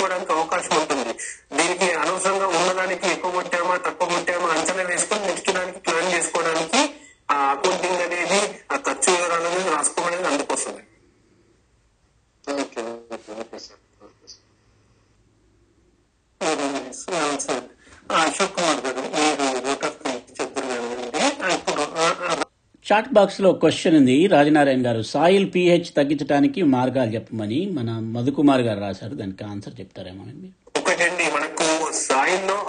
これなんかおかしも box బాక్స్లో question ఉంది. రాజనారాయణ గారు సాయిల్ పీహెచ్ తగ్గించడానికి మార్గాలు చెప్పమని మన మధుకుమార్ గారు రాశారు. దానికి ఆన్సర్ చెప్తారేమో ఒకటండి మనకు సాయిల్లో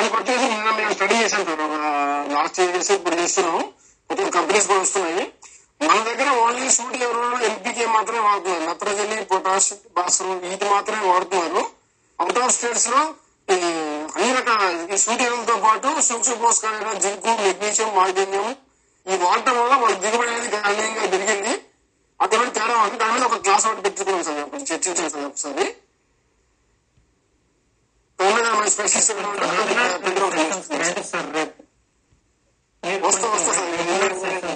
దాని ప్రత్యేకత నిన్న మేము స్టడీ చేసాం లాస్ట్ ఇయర్ చేసి ఇప్పుడు చేస్తున్నాము. కొన్ని కంపెనీస్ కూడా వస్తున్నాయి. మన దగ్గర ఓన్లీ సూట్ ఎవరు ఎల్పికే మాత్రమే వాడుతున్నారు. నత్రజని పొటాష్ భాస్వరం వీటి మాత్రమే వాడుతున్నారు. అవుట్ ఆఫ్ స్టేట్స్లో అన్ని రకాల ఈ సూర్య పాటు సూక్ష్మ పోషకాలైన జింకు మెగ్నీషియం మాలిన్యం ఈ వాడటం వల్ల వాళ్ళ దిగుబడి అనేది గణనీయంగా పెరిగింది. అటువంటి తేడా దాని మీద ఒక క్లాస్ ఒకటి పెట్టుకున్నాం సార్. చర్చించాం సార్ ఒకసారి. Omega my spicy sobrando. Tengo que Esta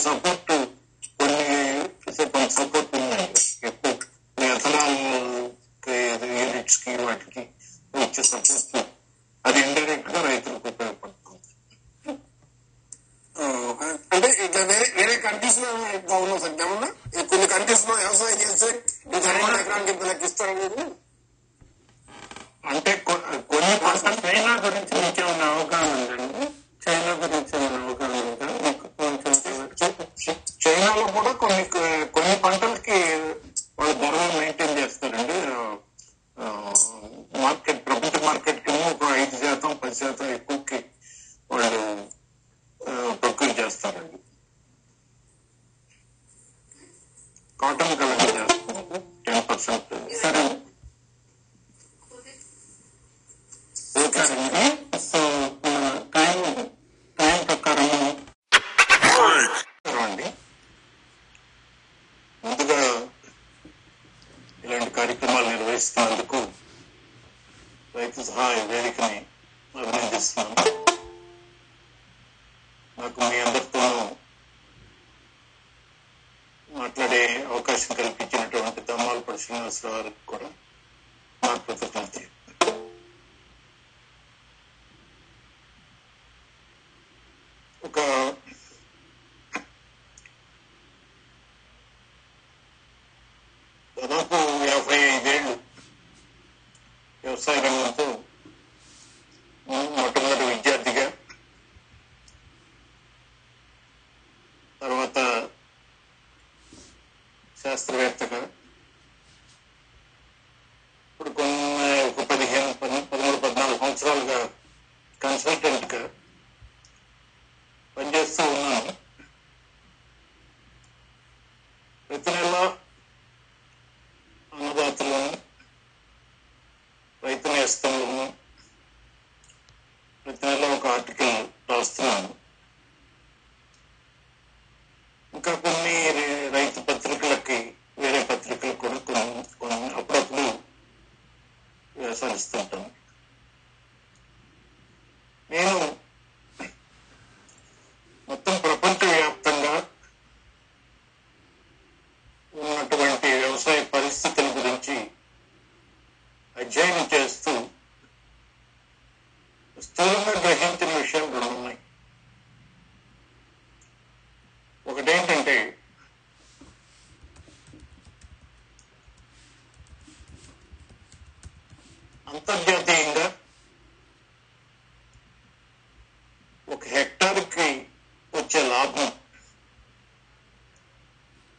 support కొన్ని కొంత సపోర్ట్ ఉందండి ఎక్కువ నేతనాలు యూనిట్స్ కి వాటికి వచ్చే సపోర్ట్ nuestro. కృతజ్ఞతీయంగా ఒక హెక్టార్కి వచ్చే లాభం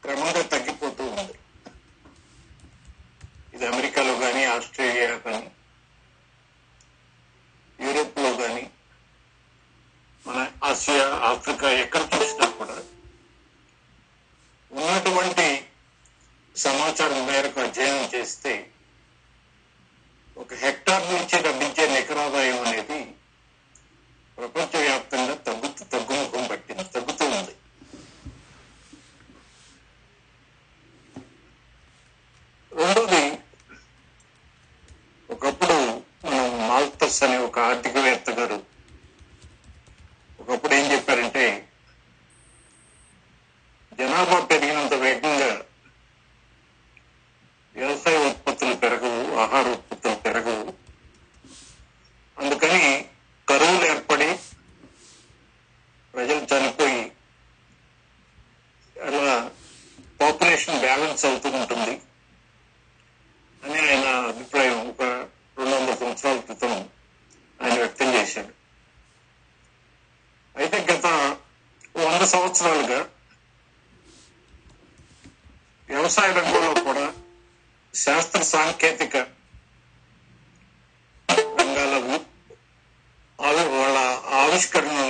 క్రమంగా తగ్గిపోతూ ఉంది ఇది అమెరికాలో కానీ ఆస్ట్రేలియా కానీ యూరోప్లో కానీ మన ఆసియా ఆఫ్రికా ఎక్కడ చూసి ఆరు సంవత్సరాలుగా వ్యవసాయ రంగంలో కూడా శాస్త్ర సాంకేతిక రంగాల వాళ్ళ ఆవిష్కరణ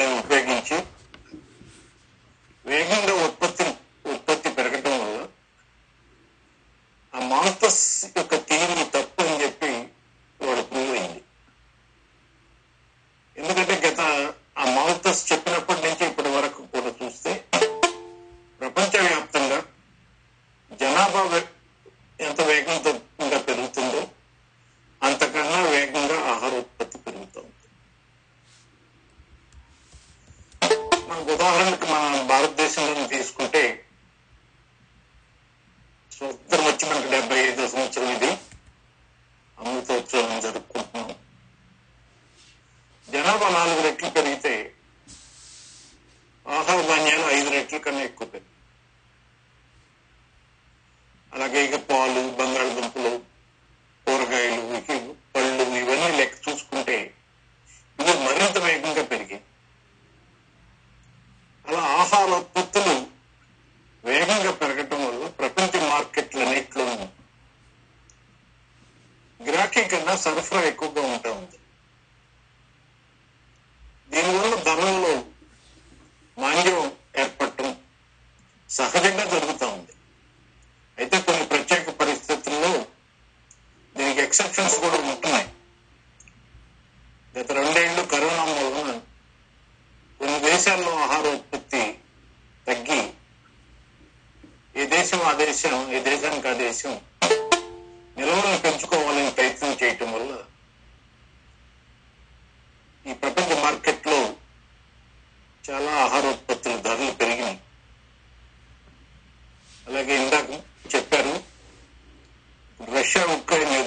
Michelle Grenier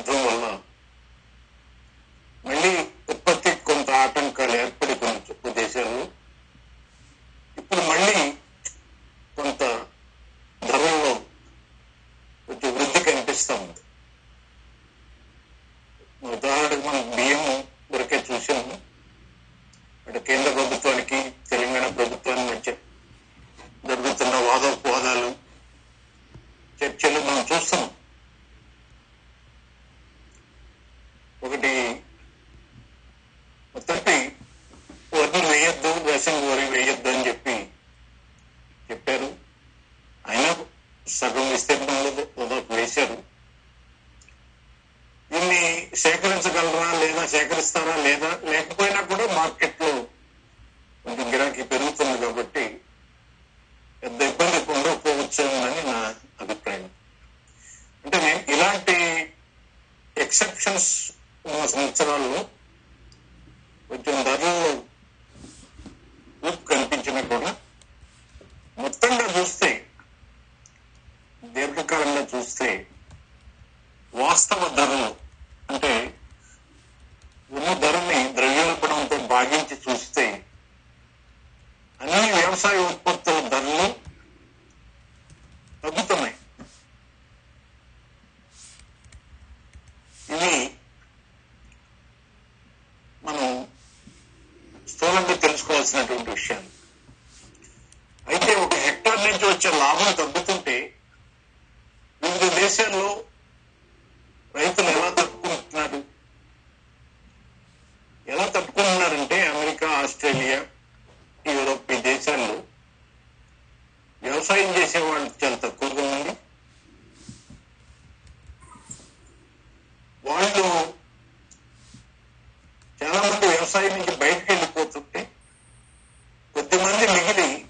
උන්වහන්සේ ලිහිලින්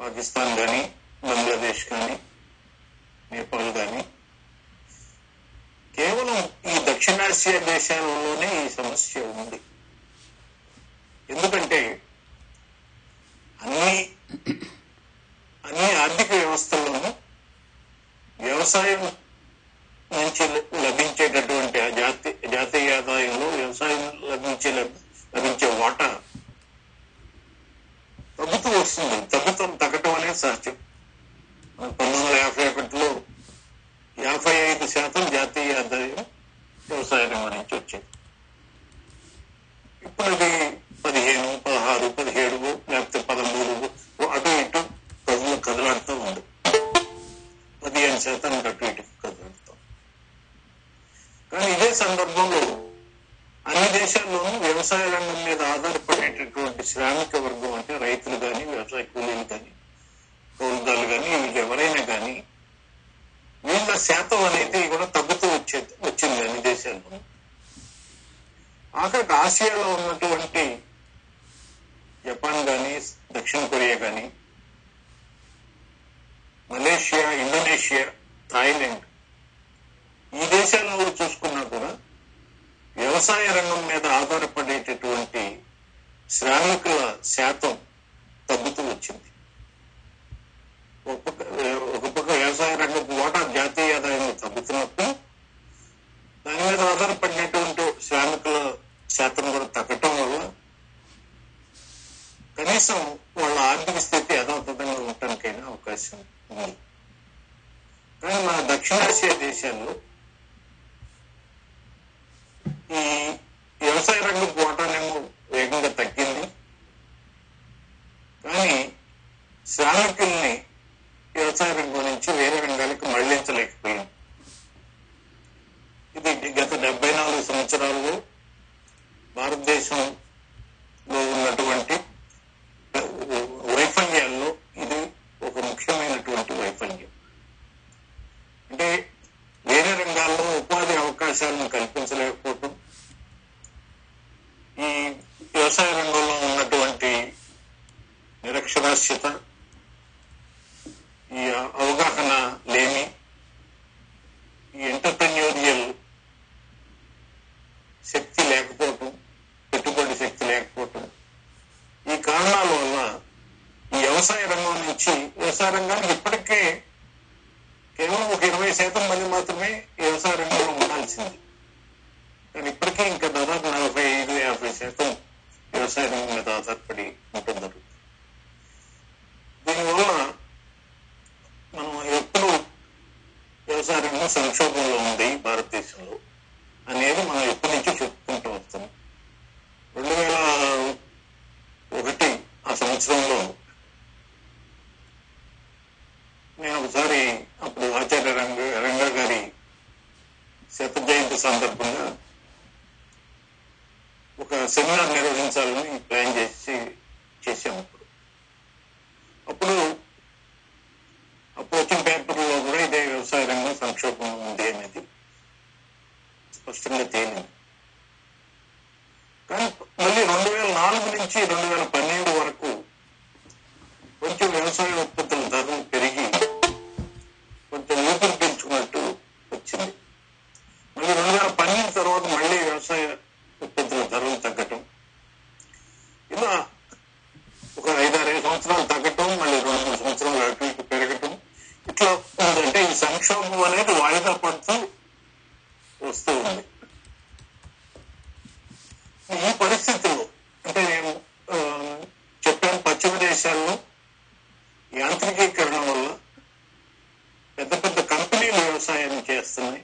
పాకిస్తాన్ కానీ బంగ్లాదేశ్ కానీ నేపాల్ కానీ కేవలం ఈ దక్షిణాసియా దేశాలలోనే ఈ సమస్య ఉంది. ఎందుకంటే అన్ని అన్ని ఆర్థిక వ్యవస్థల్లోనూ వ్యవసాయం నుంచి లభించేటటువంటి జాతీయ జాతీయ ఆదాయంలో వ్యవసాయం లభించే లభించే వాటా తగ్గుతూ వస్తుంది ప్రభుత్వం తగ్గటం అనేది సహజం పంతొమ్మిది వందల యాభై ఒకటిలో యాభై ఐదు శాతం జాతీయ ఆదాయం వ్యవసాయ రంగం నుంచి వచ్చింది. ఇప్పుడు అది పదిహేను పదహారు పదిహేడు లేకపోతే పదమూడు అటు ఇటు కదులు కదలాడుతూ ఉంది. పదిహేను శాతం అటు ఇటు కదలాడుతాం కానీ ఇదే సందర్భంలో అన్ని దేశాల్లోనూ వ్యవసాయ రంగం మీద ఆధారపడేటటువంటి శ్రామిక వర్గం అంటే రైతులు కానీ వ్యవసాయ కూలీలు కానీ కౌలుదారులు కానీ వీళ్ళు ఎవరైనా కానీ వీళ్ళ శాతం అనేది కూడా తగ్గుతూ వచ్చే వచ్చింది అన్ని దేశాల్లో. ఆఖరికి ఆసియాలో ఉన్నటువంటి జపాన్ కానీ దక్షిణ కొరియా కానీ మలేషియా ఇండోనేషియా థాయిలాండ్ ఈ దేశాలలో చూసుకున్నా కూడా వ్యవసాయ రంగం మీద ఆధారపడేటటువంటి శ్రామికుల శాతం తగ్గుతూ వచ్చింది. ఒక పక్క వ్యవసాయ రంగం వాటా జాతీయ ఆదాయం తగ్గుతున్నప్పుడు దాని మీద ఆధారపడినటువంటి శ్రామికుల శాతం కూడా తగ్గటం వల్ల కనీసం వాళ్ళ ఆర్థిక స్థితి యథాతథంగా ఉండటానికైనా అవకాశం ఉంది. కానీ మన దక్షిణాసియా దేశాల్లో ఈ వ్యవసాయ రంగం కోటానేమో వేగంగా తగ్గింది. కానీ శ్రామికుల్ని వ్యవసాయ రంగం నుంచి వేరే రంగాలకు మళ్ళించలేకపోయింది. ఇది గత డెబ్బై నాలుగు సంవత్సరాల్లో దేశాల్లో యాంత్రికీకరణ వల్ల పెద్ద పెద్ద కంపెనీలు వ్యవసాయం చేస్తున్నాయి.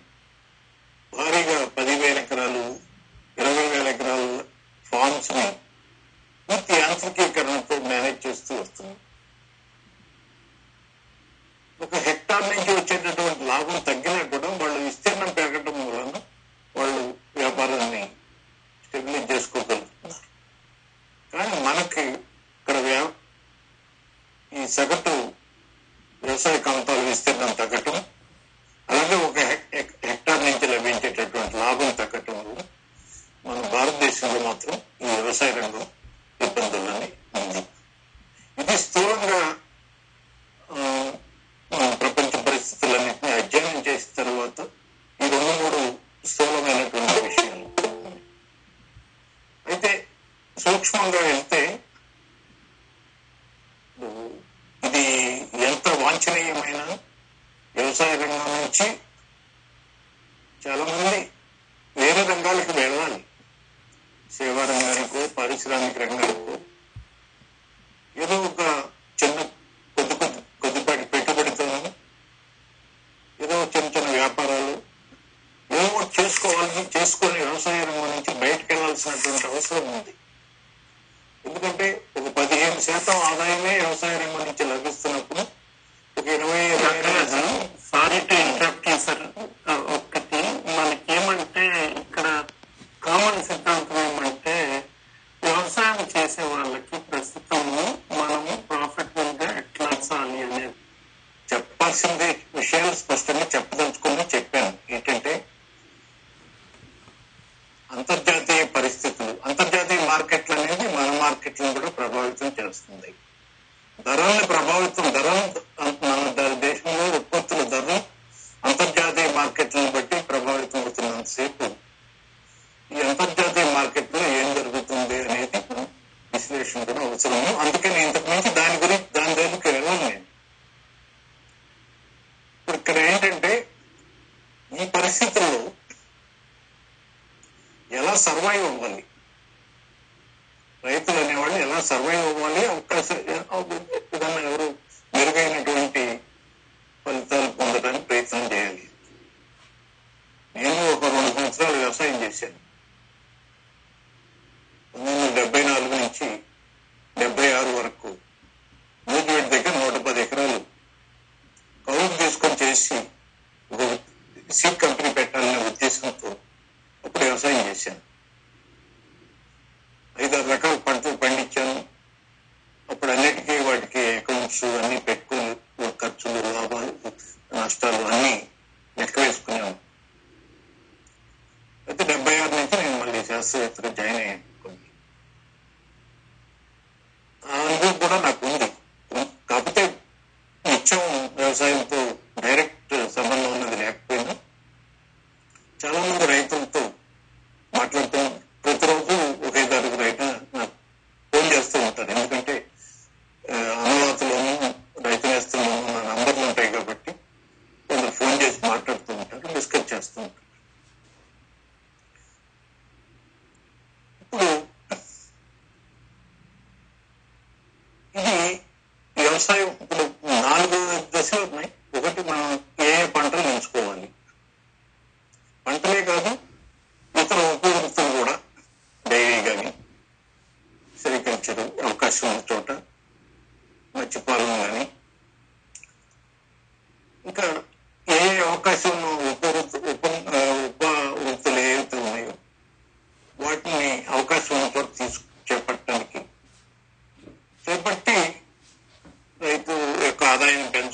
Been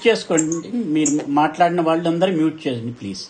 మ్యూట్ చేసుకోండి మీరు మాట్లాడిన వాళ్ళందరూ మ్యూట్ చేయండి ప్లీజ్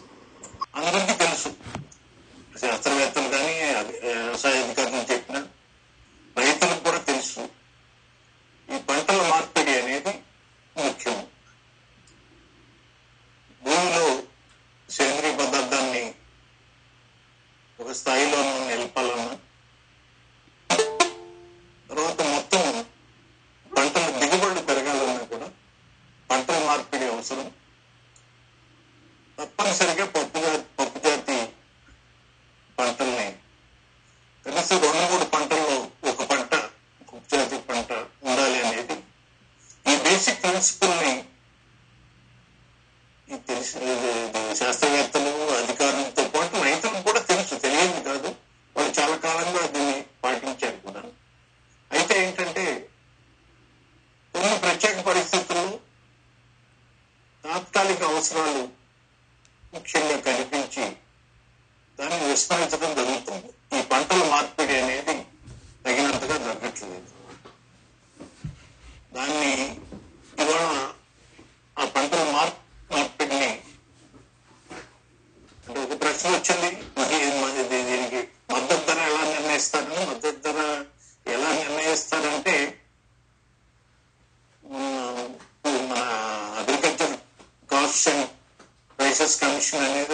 Krishna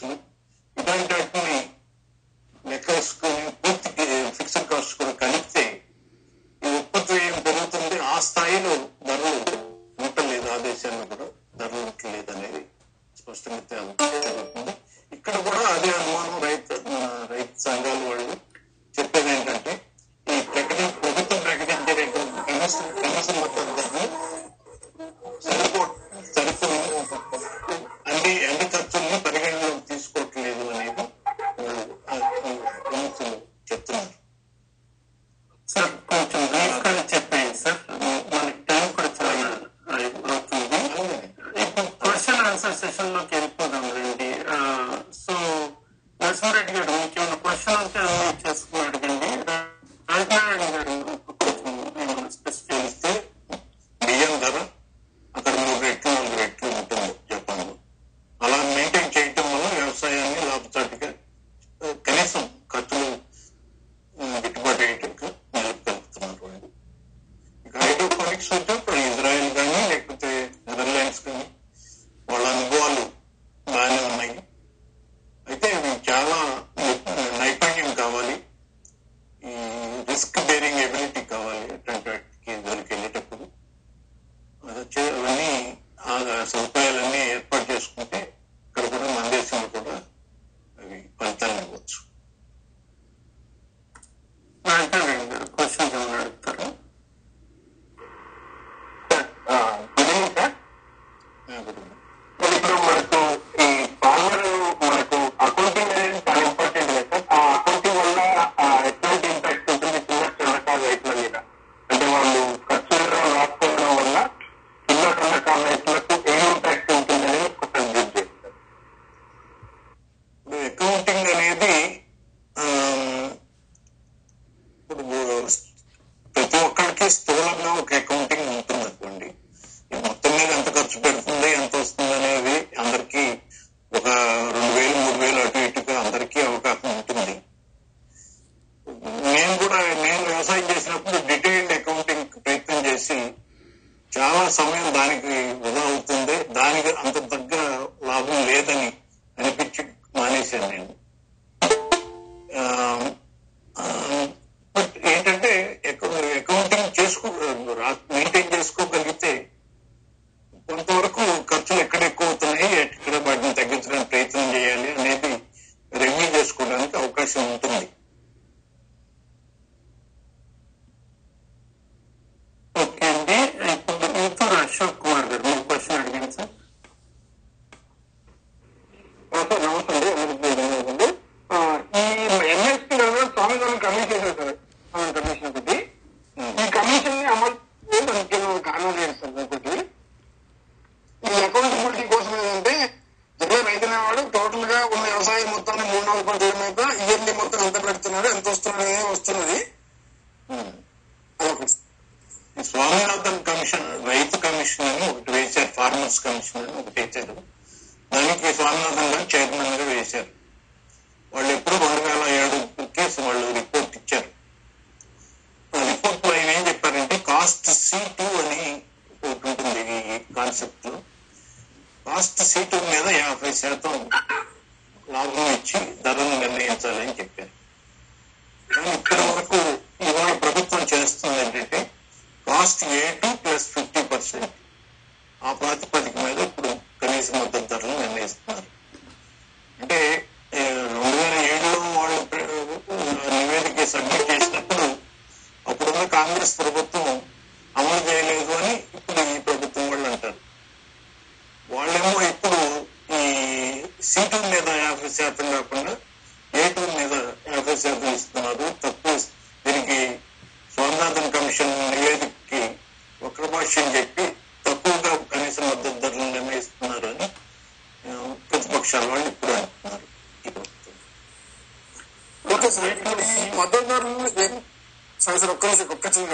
Trump.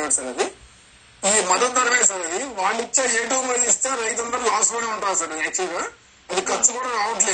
వర్డ్స్ అనేది ఈ మద్దతుధరమైన సార్ అది. వాళ్ళు ఇచ్చే ఏ టూ మరి ఇస్తే రైతులందరూ లాస్లోనే ఉంటారు సార్ యాక్చువల్గా అది ఖర్చు కూడా రావట్లేదు.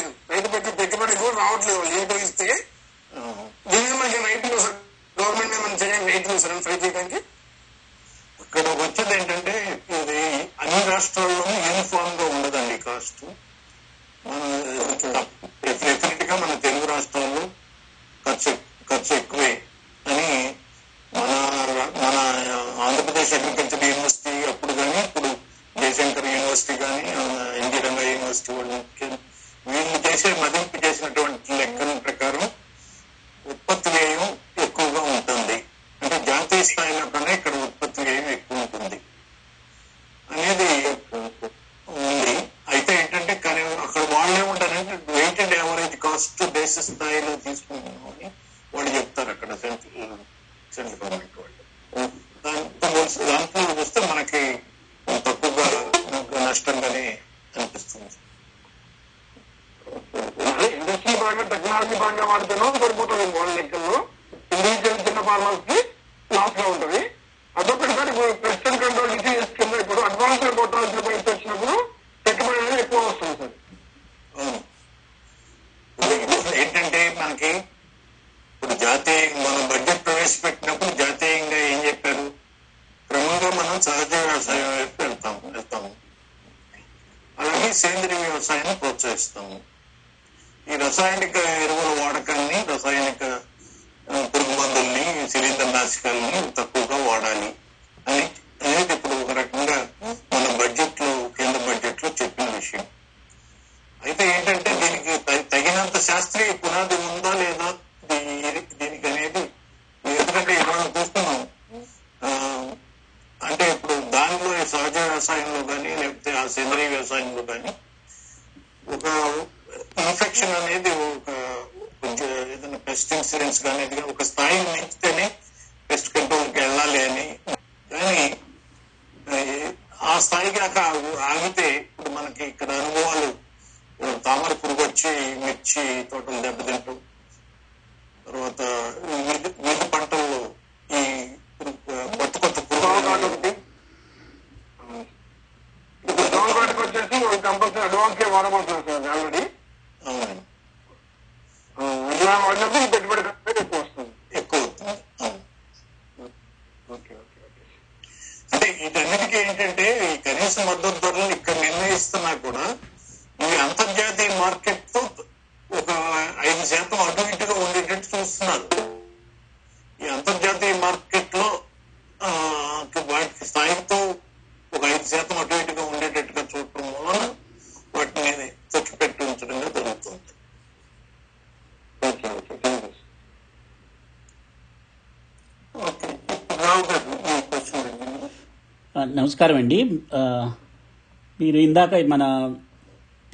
మీరు ఇందాక మన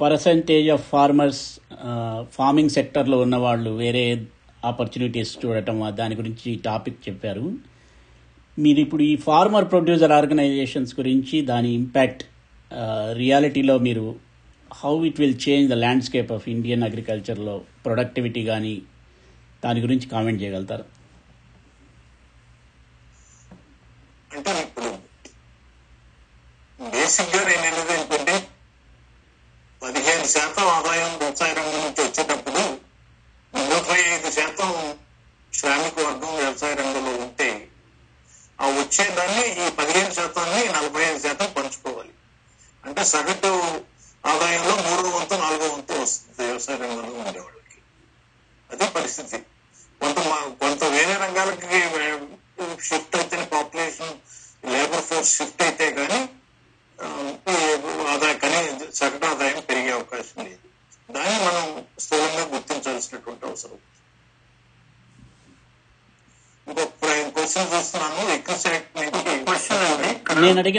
పర్సంటేజ్ ఆఫ్ ఫార్మర్స్ ఫార్మింగ్ సెక్టర్లో ఉన్న వాళ్ళు వేరే ఆపర్చునిటీస్ చూడటం దాని గురించి టాపిక్ చెప్పారు. మీరు ఇప్పుడు ఈ ఫార్మర్ ప్రొడ్యూసర్ ఆర్గనైజేషన్స్ గురించి దాని ఇంపాక్ట్ రియాలిటీలో మీరు how it will change the landscape of Indian అగ్రికల్చర్లో productivity కానీ దాని గురించి కామెంట్ చేయగలుగుతారు. బేసిక్గా నేను అనేది అనుకుంటే పదిహేను శాతం ఆదాయం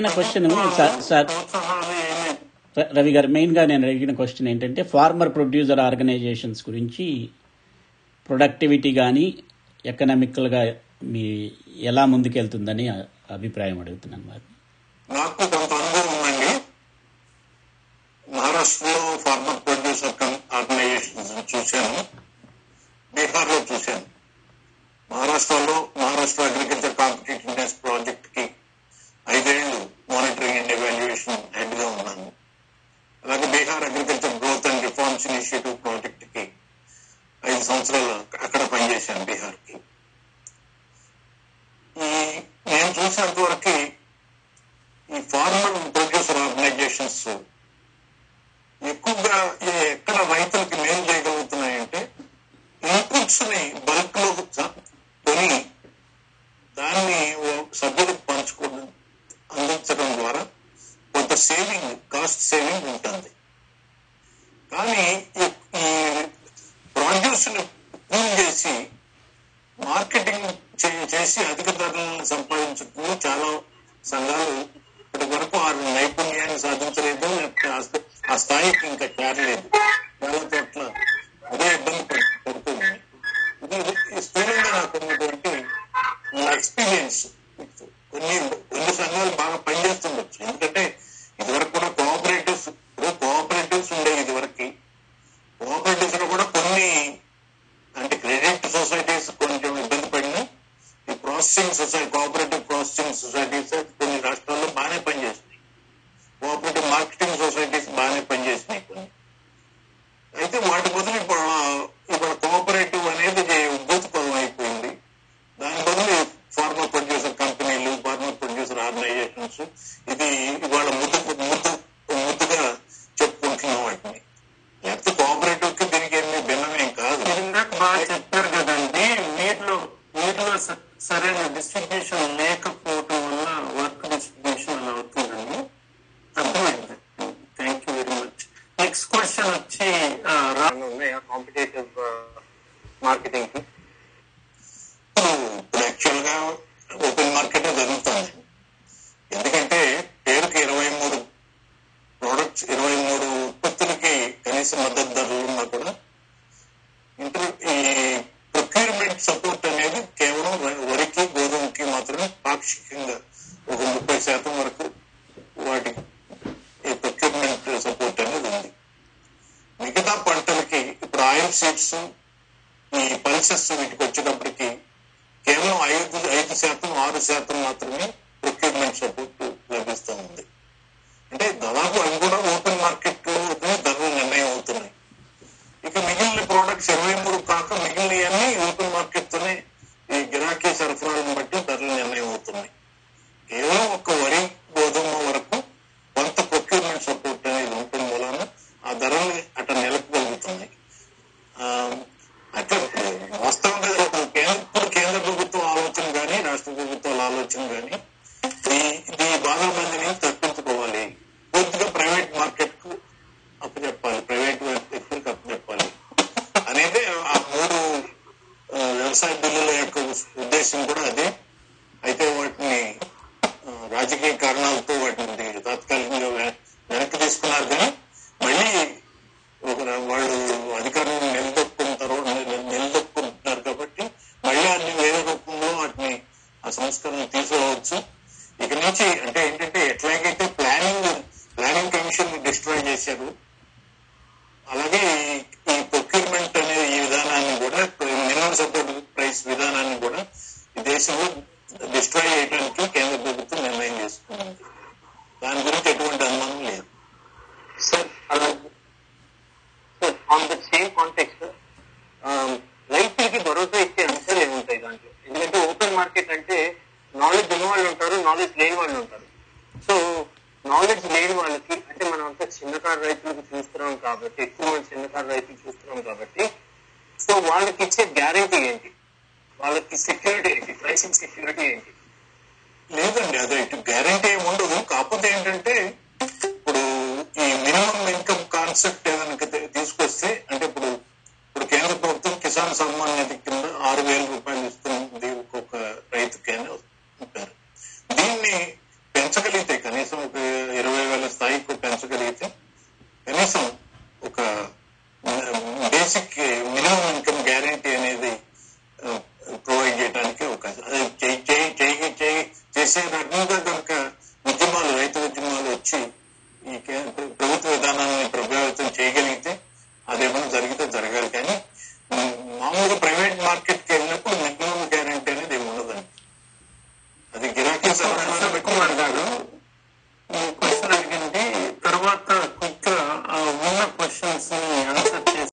అడిగిన క్వశ్చన్ సార్ రవి గారు మెయిన్గా నేను అడిగిన క్వశ్చన్ ఏంటంటే ఫార్మర్ ప్రొడ్యూసర్ ఆర్గనైజేషన్స్ గురించి ప్రొడక్టివిటీ కానీ ఎకనామికల్గా మీ ఎలా ముందుకెళ్తుందని అభిప్రాయం అడుగుతున్నాను మరి. నాకు